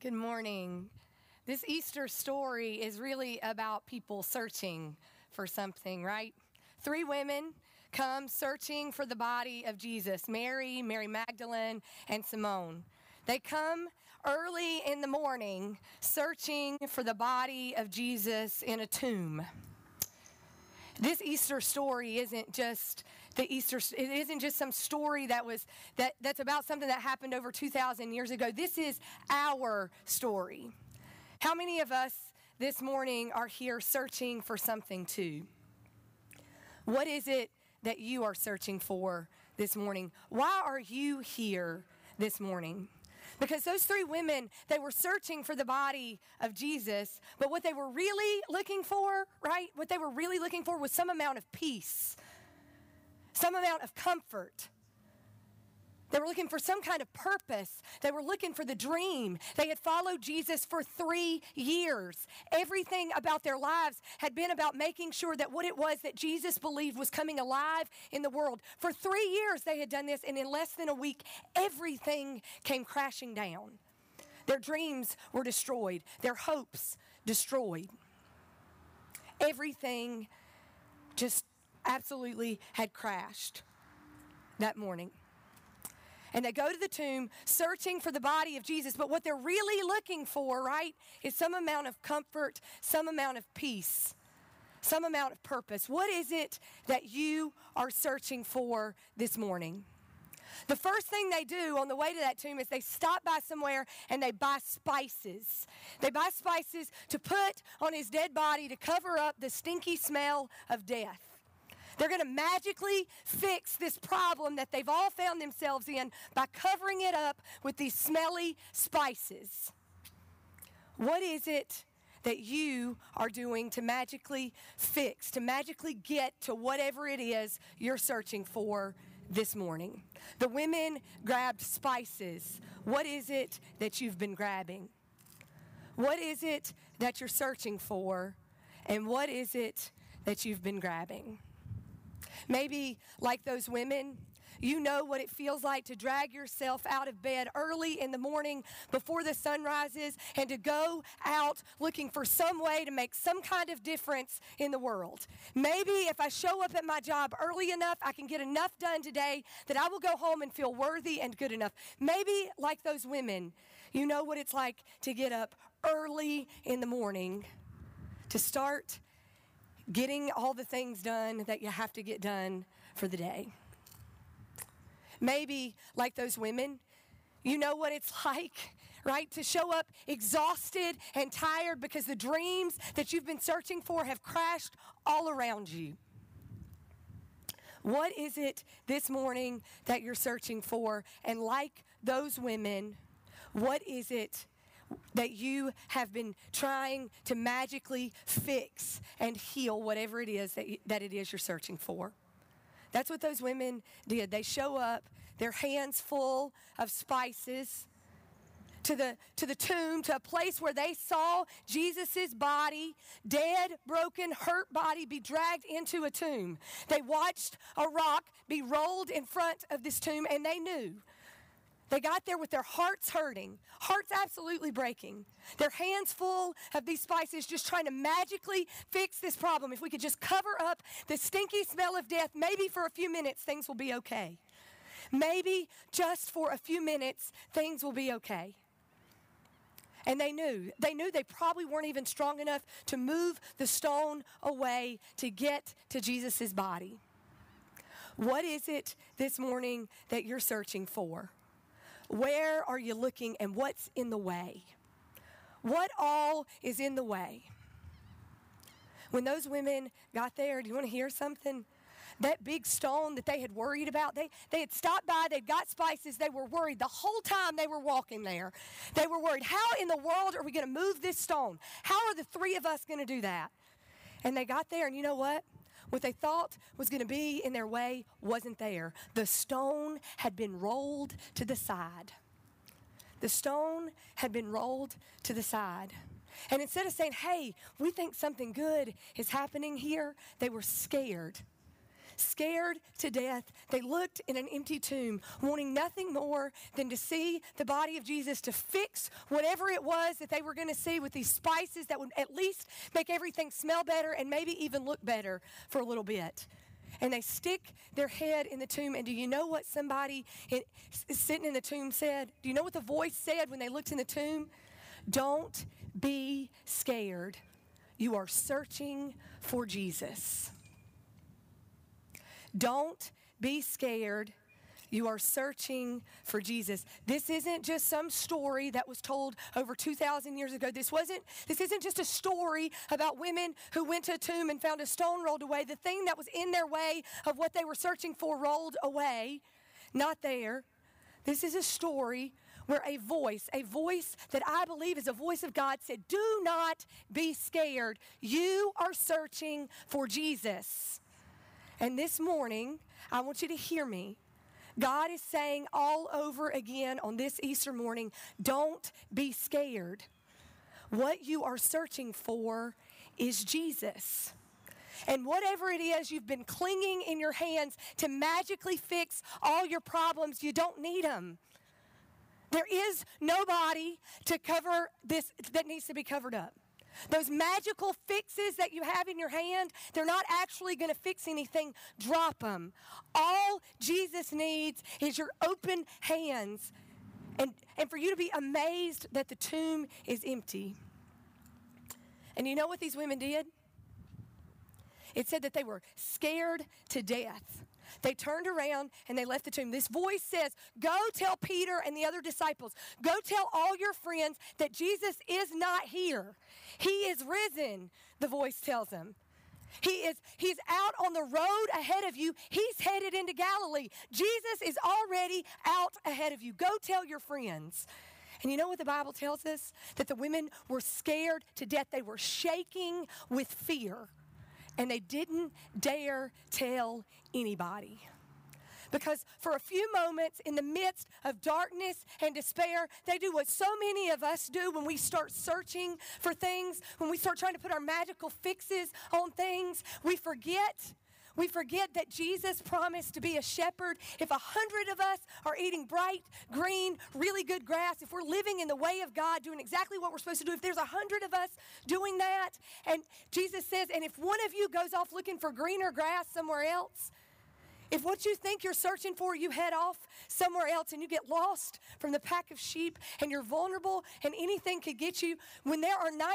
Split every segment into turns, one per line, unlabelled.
Good morning. This Easter story is really about people searching for something, right? Three women come searching for the body of Jesus Mary, Mary Magdalene, and Simone. They come early in the morning searching for the body of Jesus in a tomb. This Easter story isn't just the Easter it isn't just some story that was that that's about something that happened over 2000 years ago. This is our story. How many of us this morning are here searching for something too? What is it that you are searching for this morning? Why are you here this morning? Because those three women, they were searching for the body of Jesus, but what they were really looking for, right? What they were really looking for was some amount of peace, some amount of comfort. They were looking for some kind of purpose. They were looking for the dream. They had followed Jesus for three years. Everything about their lives had been about making sure that what it was that Jesus believed was coming alive in the world. For three years, they had done this, and in less than a week, everything came crashing down. Their dreams were destroyed, their hopes destroyed. Everything just absolutely had crashed that morning. And they go to the tomb searching for the body of Jesus. But what they're really looking for, right, is some amount of comfort, some amount of peace, some amount of purpose. What is it that you are searching for this morning? The first thing they do on the way to that tomb is they stop by somewhere and they buy spices. They buy spices to put on his dead body to cover up the stinky smell of death. They're going to magically fix this problem that they've all found themselves in by covering it up with these smelly spices. What is it that you are doing to magically fix, to magically get to whatever it is you're searching for this morning? The women grabbed spices. What is it that you've been grabbing? What is it that you're searching for? And what is it that you've been grabbing? Maybe, like those women, you know what it feels like to drag yourself out of bed early in the morning before the sun rises and to go out looking for some way to make some kind of difference in the world. Maybe if I show up at my job early enough, I can get enough done today that I will go home and feel worthy and good enough. Maybe, like those women, you know what it's like to get up early in the morning to start getting all the things done that you have to get done for the day. Maybe, like those women, you know what it's like, right? To show up exhausted and tired because the dreams that you've been searching for have crashed all around you. What is it this morning that you're searching for? And like those women, what is it that you have been trying to magically fix and heal whatever it is that, that it is you're searching for. That's what those women did. They show up, their hands full of spices to the to the tomb to a place where they saw Jesus's body dead broken hurt body be dragged into a tomb they watched a rock be rolled in front of this tomb and they knew they got there with their hearts hurting, hearts absolutely breaking, their hands full of these spices, just trying to magically fix this problem. If we could just cover up the stinky smell of death, maybe for a few minutes things will be okay. Maybe just for a few minutes things will be okay. And they knew, they knew they probably weren't even strong enough to move the stone away to get to Jesus' body. What is it this morning that you're searching for? Where are you looking and what's in the way? What all is in the way? When those women got there, do you want to hear something? That big stone that they had worried about, they, they had stopped by, they'd got spices, they were worried the whole time they were walking there. They were worried, how in the world are we going to move this stone? How are the three of us going to do that? And they got there, and you know what? What they thought was going to be in their way wasn't there. The stone had been rolled to the side. The stone had been rolled to the side. And instead of saying, hey, we think something good is happening here, they were scared. Scared to death, they looked in an empty tomb, wanting nothing more than to see the body of Jesus, to fix whatever it was that they were going to see with these spices that would at least make everything smell better and maybe even look better for a little bit. And they stick their head in the tomb. And do you know what somebody in, sitting in the tomb said? Do you know what the voice said when they looked in the tomb? Don't be scared. You are searching for Jesus. Don't be scared. You are searching for Jesus. This isn't just some story that was told over 2,000 years ago. This wasn't, this isn't just a story about women who went to a tomb and found a stone rolled away. The thing that was in their way of what they were searching for rolled away. Not there. This is a story where a voice, a voice that I believe is a voice of God, said, Do not be scared. You are searching for Jesus. And this morning, I want you to hear me. God is saying all over again on this Easter morning don't be scared. What you are searching for is Jesus. And whatever it is you've been clinging in your hands to magically fix all your problems, you don't need them. There is nobody to cover this that needs to be covered up. Those magical fixes that you have in your hand, they're not actually going to fix anything. Drop them. All Jesus needs is your open hands and, and for you to be amazed that the tomb is empty. And you know what these women did? It said that they were scared to death. They turned around and they left the tomb. This voice says, Go tell Peter and the other disciples, go tell all your friends that Jesus is not here. He is risen, the voice tells them. He is he's out on the road ahead of you. He's headed into Galilee. Jesus is already out ahead of you. Go tell your friends. And you know what the Bible tells us? That the women were scared to death. They were shaking with fear. And they didn't dare tell anybody. Because for a few moments in the midst of darkness and despair, they do what so many of us do when we start searching for things, when we start trying to put our magical fixes on things. We forget. We forget that Jesus promised to be a shepherd. If a hundred of us are eating bright, green, really good grass, if we're living in the way of God, doing exactly what we're supposed to do, if there's a hundred of us doing that, and Jesus says, and if one of you goes off looking for greener grass somewhere else, if what you think you're searching for, you head off somewhere else and you get lost from the pack of sheep and you're vulnerable and anything could get you, when there are 99,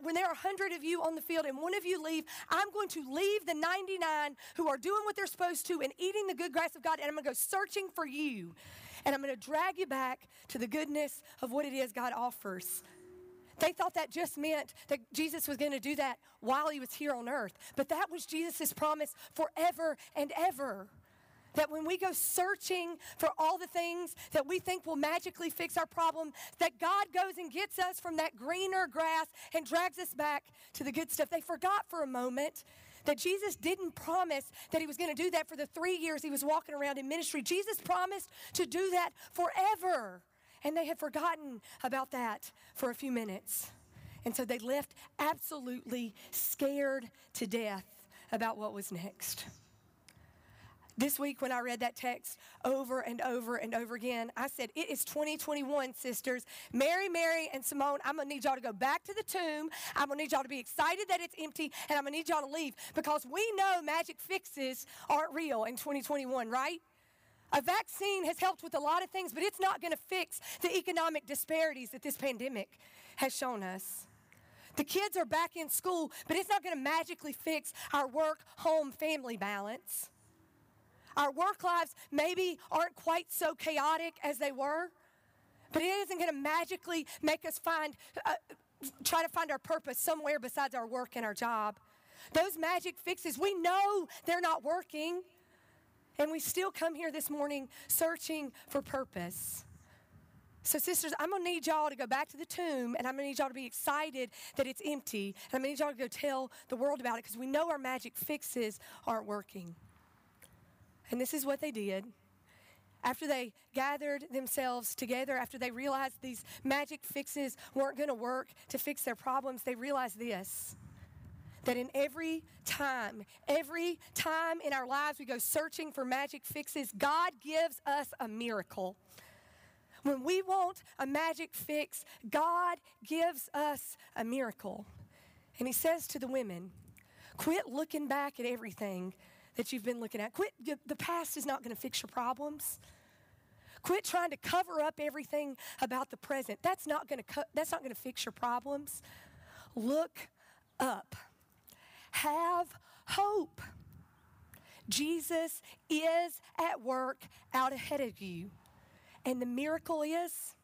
when there are 100 of you on the field and one of you leave, I'm going to leave the 99 who are doing what they're supposed to and eating the good grass of God and I'm going to go searching for you. And I'm going to drag you back to the goodness of what it is God offers. They thought that just meant that Jesus was going to do that while he was here on earth. But that was Jesus' promise forever and ever. That when we go searching for all the things that we think will magically fix our problem, that God goes and gets us from that greener grass and drags us back to the good stuff. They forgot for a moment that Jesus didn't promise that he was going to do that for the three years he was walking around in ministry. Jesus promised to do that forever. And they had forgotten about that for a few minutes. And so they left absolutely scared to death about what was next. This week, when I read that text over and over and over again, I said, It is 2021, sisters. Mary, Mary, and Simone, I'm gonna need y'all to go back to the tomb. I'm gonna need y'all to be excited that it's empty, and I'm gonna need y'all to leave because we know magic fixes aren't real in 2021, right? A vaccine has helped with a lot of things, but it's not going to fix the economic disparities that this pandemic has shown us. The kids are back in school, but it's not going to magically fix our work home family balance. Our work lives maybe aren't quite so chaotic as they were, but it isn't going to magically make us find, uh, try to find our purpose somewhere besides our work and our job. Those magic fixes, we know they're not working. And we still come here this morning searching for purpose. So, sisters, I'm gonna need y'all to go back to the tomb and I'm gonna need y'all to be excited that it's empty. And I'm gonna need y'all to go tell the world about it because we know our magic fixes aren't working. And this is what they did. After they gathered themselves together, after they realized these magic fixes weren't gonna work to fix their problems, they realized this that in every time, every time in our lives we go searching for magic fixes, God gives us a miracle. When we want a magic fix, God gives us a miracle. And He says to the women, quit looking back at everything that you've been looking at. Quit, the past is not going to fix your problems. Quit trying to cover up everything about the present. That's not going to that's not going to fix your problems. Look up. Have hope. Jesus is at work out ahead of you. And the miracle is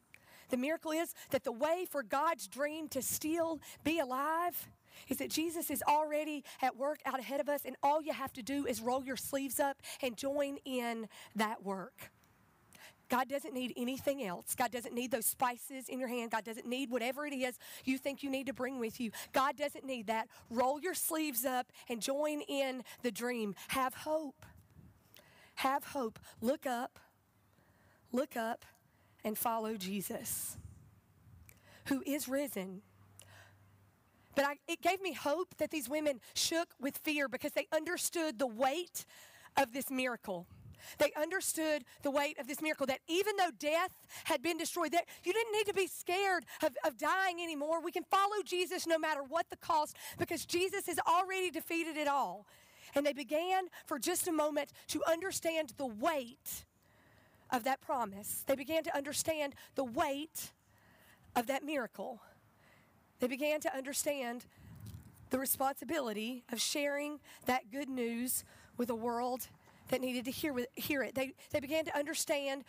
the miracle is that the way for God's dream to still be alive is that Jesus is already at work out ahead of us, and all you have to do is roll your sleeves up and join in that work. God doesn't need anything else. God doesn't need those spices in your hand. God doesn't need whatever it is you think you need to bring with you. God doesn't need that. Roll your sleeves up and join in the dream. Have hope. Have hope. Look up. Look up and follow Jesus, who is risen. But I, it gave me hope that these women shook with fear because they understood the weight of this miracle. They understood the weight of this miracle that even though death had been destroyed, that you didn't need to be scared of, of dying anymore. We can follow Jesus no matter what the cost because Jesus has already defeated it all. And they began for just a moment to understand the weight of that promise. They began to understand the weight of that miracle. They began to understand the responsibility of sharing that good news with a world that needed to hear, hear it. They, they began to understand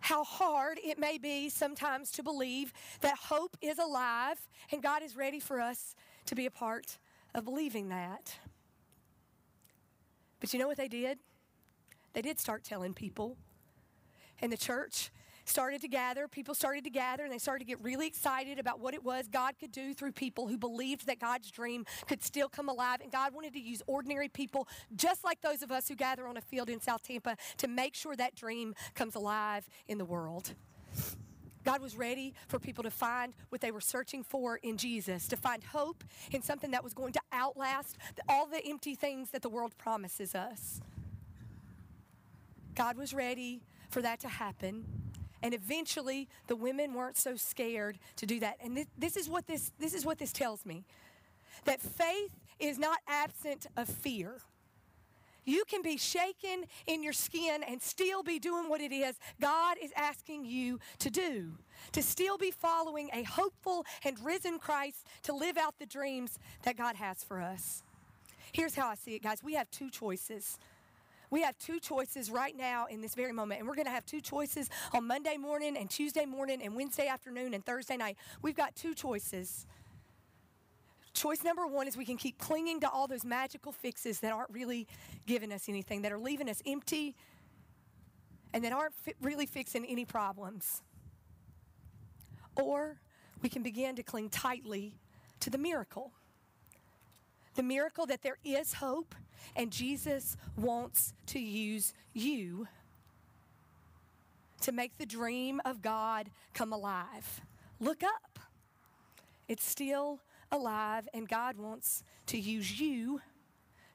how hard it may be sometimes to believe that hope is alive and God is ready for us to be a part of believing that. But you know what they did? They did start telling people. And the church started to gather, people started to gather, and they started to get really excited about what it was God could do through people who believed that God's dream could still come alive. And God wanted to use ordinary people, just like those of us who gather on a field in South Tampa, to make sure that dream comes alive in the world. God was ready for people to find what they were searching for in Jesus, to find hope in something that was going to outlast all the empty things that the world promises us. God was ready for that to happen. And eventually, the women weren't so scared to do that. And this, this, is what this, this is what this tells me that faith is not absent of fear. You can be shaken in your skin and still be doing what it is God is asking you to do. To still be following a hopeful and risen Christ to live out the dreams that God has for us. Here's how I see it, guys. We have two choices. We have two choices right now in this very moment, and we're going to have two choices on Monday morning and Tuesday morning and Wednesday afternoon and Thursday night. We've got two choices. Choice number one is we can keep clinging to all those magical fixes that aren't really giving us anything, that are leaving us empty, and that aren't fi- really fixing any problems. Or we can begin to cling tightly to the miracle. The miracle that there is hope and Jesus wants to use you to make the dream of God come alive. Look up. It's still alive, and God wants to use you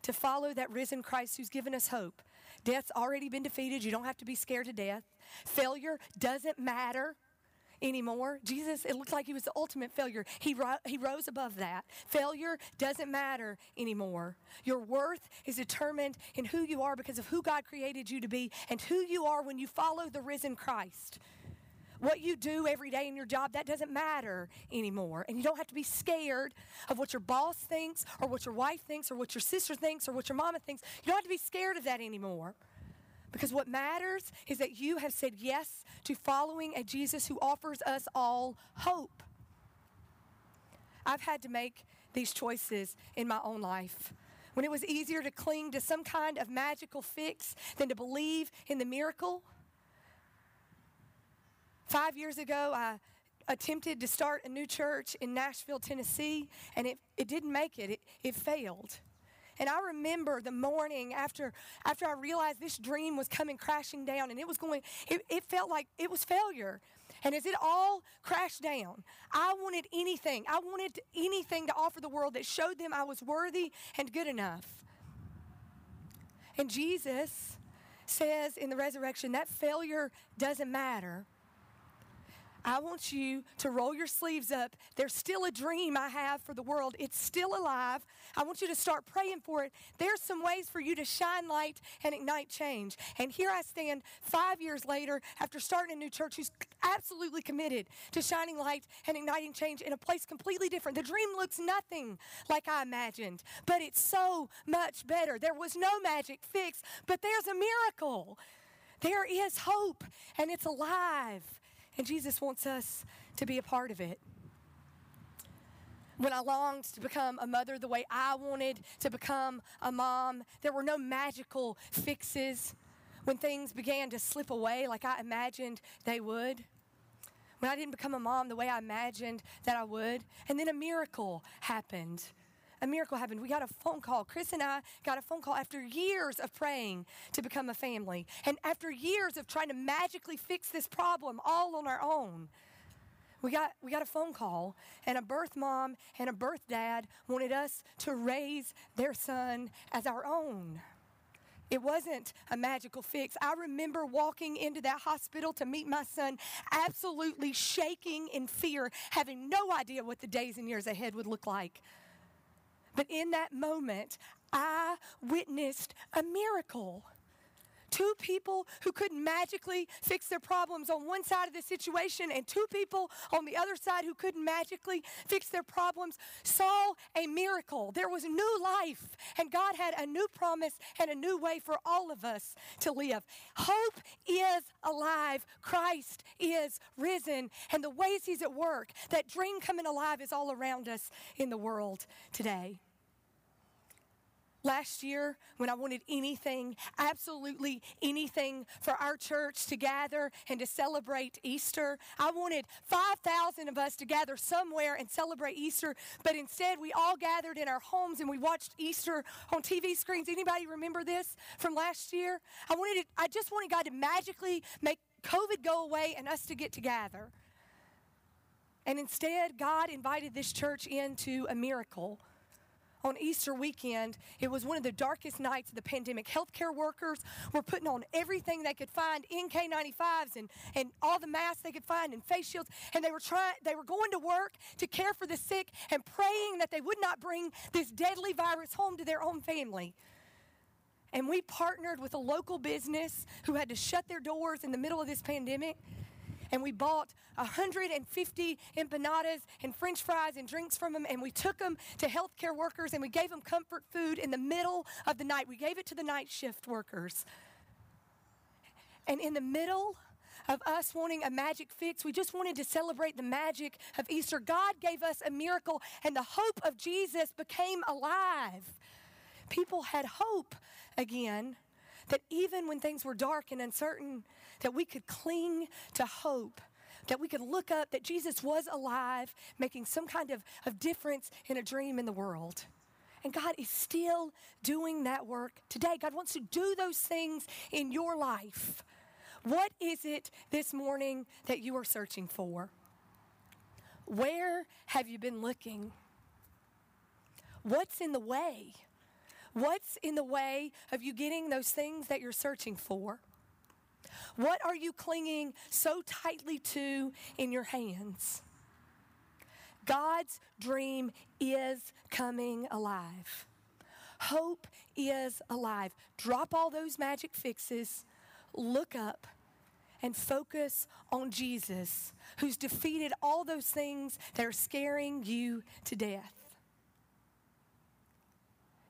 to follow that risen Christ who's given us hope. Death's already been defeated. You don't have to be scared to death. Failure doesn't matter anymore. Jesus, it looked like he was the ultimate failure. He, ro- he rose above that. Failure doesn't matter anymore. Your worth is determined in who you are because of who God created you to be and who you are when you follow the risen Christ. What you do every day in your job, that doesn't matter anymore. And you don't have to be scared of what your boss thinks or what your wife thinks or what your sister thinks or what your mama thinks. You don't have to be scared of that anymore. Because what matters is that you have said yes to following a Jesus who offers us all hope. I've had to make these choices in my own life. When it was easier to cling to some kind of magical fix than to believe in the miracle. Five years ago, I attempted to start a new church in Nashville, Tennessee, and it, it didn't make it. it, it failed. And I remember the morning after, after I realized this dream was coming crashing down and it was going, it, it felt like it was failure. And as it all crashed down, I wanted anything. I wanted anything to offer the world that showed them I was worthy and good enough. And Jesus says in the resurrection that failure doesn't matter I want you to roll your sleeves up. There's still a dream I have for the world. It's still alive. I want you to start praying for it. There's some ways for you to shine light and ignite change. And here I stand five years later after starting a new church who's absolutely committed to shining light and igniting change in a place completely different. The dream looks nothing like I imagined, but it's so much better. There was no magic fix, but there's a miracle. There is hope, and it's alive. And Jesus wants us to be a part of it. When I longed to become a mother the way I wanted to become a mom, there were no magical fixes when things began to slip away like I imagined they would. When I didn't become a mom the way I imagined that I would. And then a miracle happened a miracle happened. We got a phone call. Chris and I got a phone call after years of praying to become a family and after years of trying to magically fix this problem all on our own. We got, we got a phone call, and a birth mom and a birth dad wanted us to raise their son as our own. It wasn't a magical fix. I remember walking into that hospital to meet my son, absolutely shaking in fear, having no idea what the days and years ahead would look like. But in that moment, I witnessed a miracle. Two people who couldn't magically fix their problems on one side of the situation, and two people on the other side who couldn't magically fix their problems saw a miracle. There was new life, and God had a new promise and a new way for all of us to live. Hope is alive, Christ is risen, and the ways He's at work, that dream coming alive, is all around us in the world today. Last year, when I wanted anything, absolutely anything for our church to gather and to celebrate Easter, I wanted 5,000 of us to gather somewhere and celebrate Easter, but instead we all gathered in our homes and we watched Easter on TV screens. Anybody remember this from last year? I wanted it, I just wanted God to magically make COVID go away and us to get together. And instead, God invited this church into a miracle on Easter weekend, it was one of the darkest nights of the pandemic. Healthcare workers were putting on everything they could find, NK95s and, and all the masks they could find and face shields, and they were trying they were going to work to care for the sick and praying that they would not bring this deadly virus home to their own family. And we partnered with a local business who had to shut their doors in the middle of this pandemic and we bought 150 empanadas and french fries and drinks from them and we took them to healthcare workers and we gave them comfort food in the middle of the night. We gave it to the night shift workers. And in the middle of us wanting a magic fix, we just wanted to celebrate the magic of Easter. God gave us a miracle and the hope of Jesus became alive. People had hope again that even when things were dark and uncertain, that we could cling to hope, that we could look up that Jesus was alive, making some kind of, of difference in a dream in the world. And God is still doing that work today. God wants to do those things in your life. What is it this morning that you are searching for? Where have you been looking? What's in the way? What's in the way of you getting those things that you're searching for? What are you clinging so tightly to in your hands? God's dream is coming alive. Hope is alive. Drop all those magic fixes, look up, and focus on Jesus, who's defeated all those things that are scaring you to death.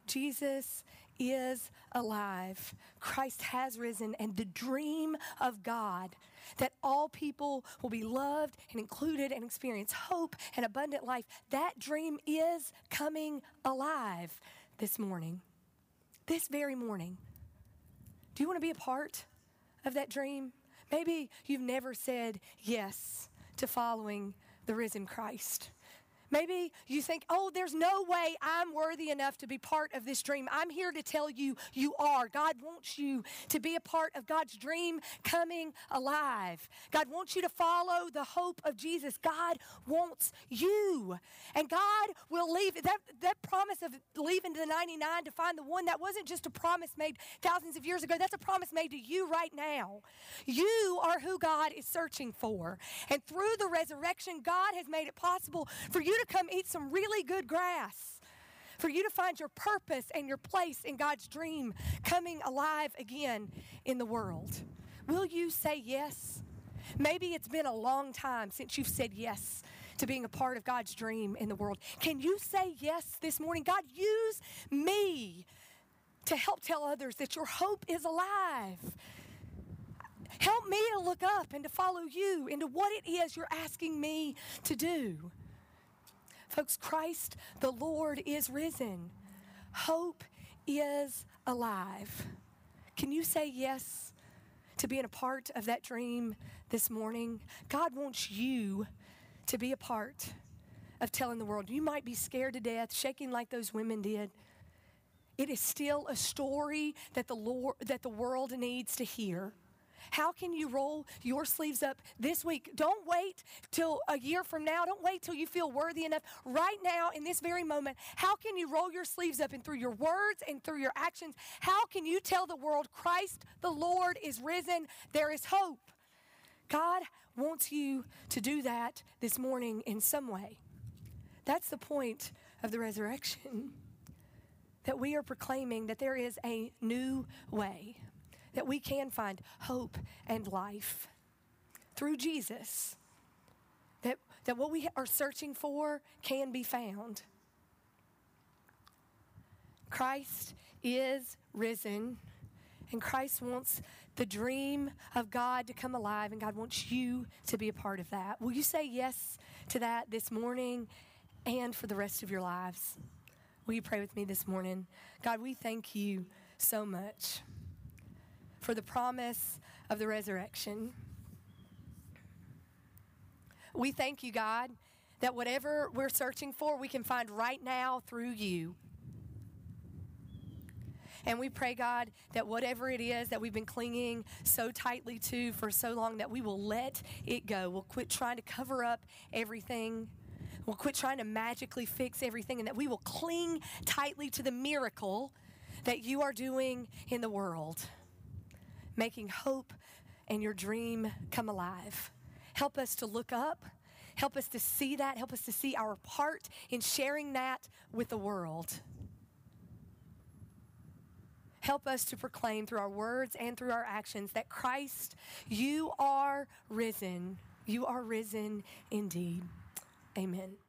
Jesus is alive. Christ has risen, and the dream of God that all people will be loved and included and experience hope and abundant life, that dream is coming alive this morning, this very morning. Do you want to be a part of that dream? Maybe you've never said yes to following the risen Christ. Maybe you think, oh, there's no way I'm worthy enough to be part of this dream. I'm here to tell you you are. God wants you to be a part of God's dream coming alive. God wants you to follow the hope of Jesus. God wants you. And God will leave. That, that promise of leaving the 99 to find the one, that wasn't just a promise made thousands of years ago. That's a promise made to you right now. You are who God is searching for. And through the resurrection, God has made it possible for you to come eat some really good grass, for you to find your purpose and your place in God's dream coming alive again in the world. Will you say yes? Maybe it's been a long time since you've said yes to being a part of God's dream in the world. Can you say yes this morning? God, use me to help tell others that your hope is alive. Help me to look up and to follow you into what it is you're asking me to do. Folks, Christ the Lord is risen. Hope is alive. Can you say yes to being a part of that dream this morning? God wants you to be a part of telling the world. You might be scared to death, shaking like those women did. It is still a story that the Lord that the world needs to hear. How can you roll your sleeves up this week? Don't wait till a year from now. Don't wait till you feel worthy enough. Right now, in this very moment, how can you roll your sleeves up and through your words and through your actions? How can you tell the world Christ the Lord is risen? There is hope. God wants you to do that this morning in some way. That's the point of the resurrection. That we are proclaiming that there is a new way that we can find hope and life through Jesus. That, that what we are searching for can be found. Christ is risen, and Christ wants the dream of God to come alive, and God wants you to be a part of that. Will you say yes to that this morning and for the rest of your lives? Will you pray with me this morning? God, we thank you so much for the promise of the resurrection. We thank you, God, that whatever we're searching for, we can find right now through you. And we pray, God, that whatever it is that we've been clinging so tightly to for so long, that we will let it go. We'll quit trying to cover up everything. We'll quit trying to magically fix everything, and that we will cling tightly to the miracle that you are doing in the world making hope and your dream come alive. Help us to look up. Help us to see that. Help us to see our part in sharing that with the world. Help us to proclaim through our words and through our actions that Christ, you are risen. You are risen indeed. Amen.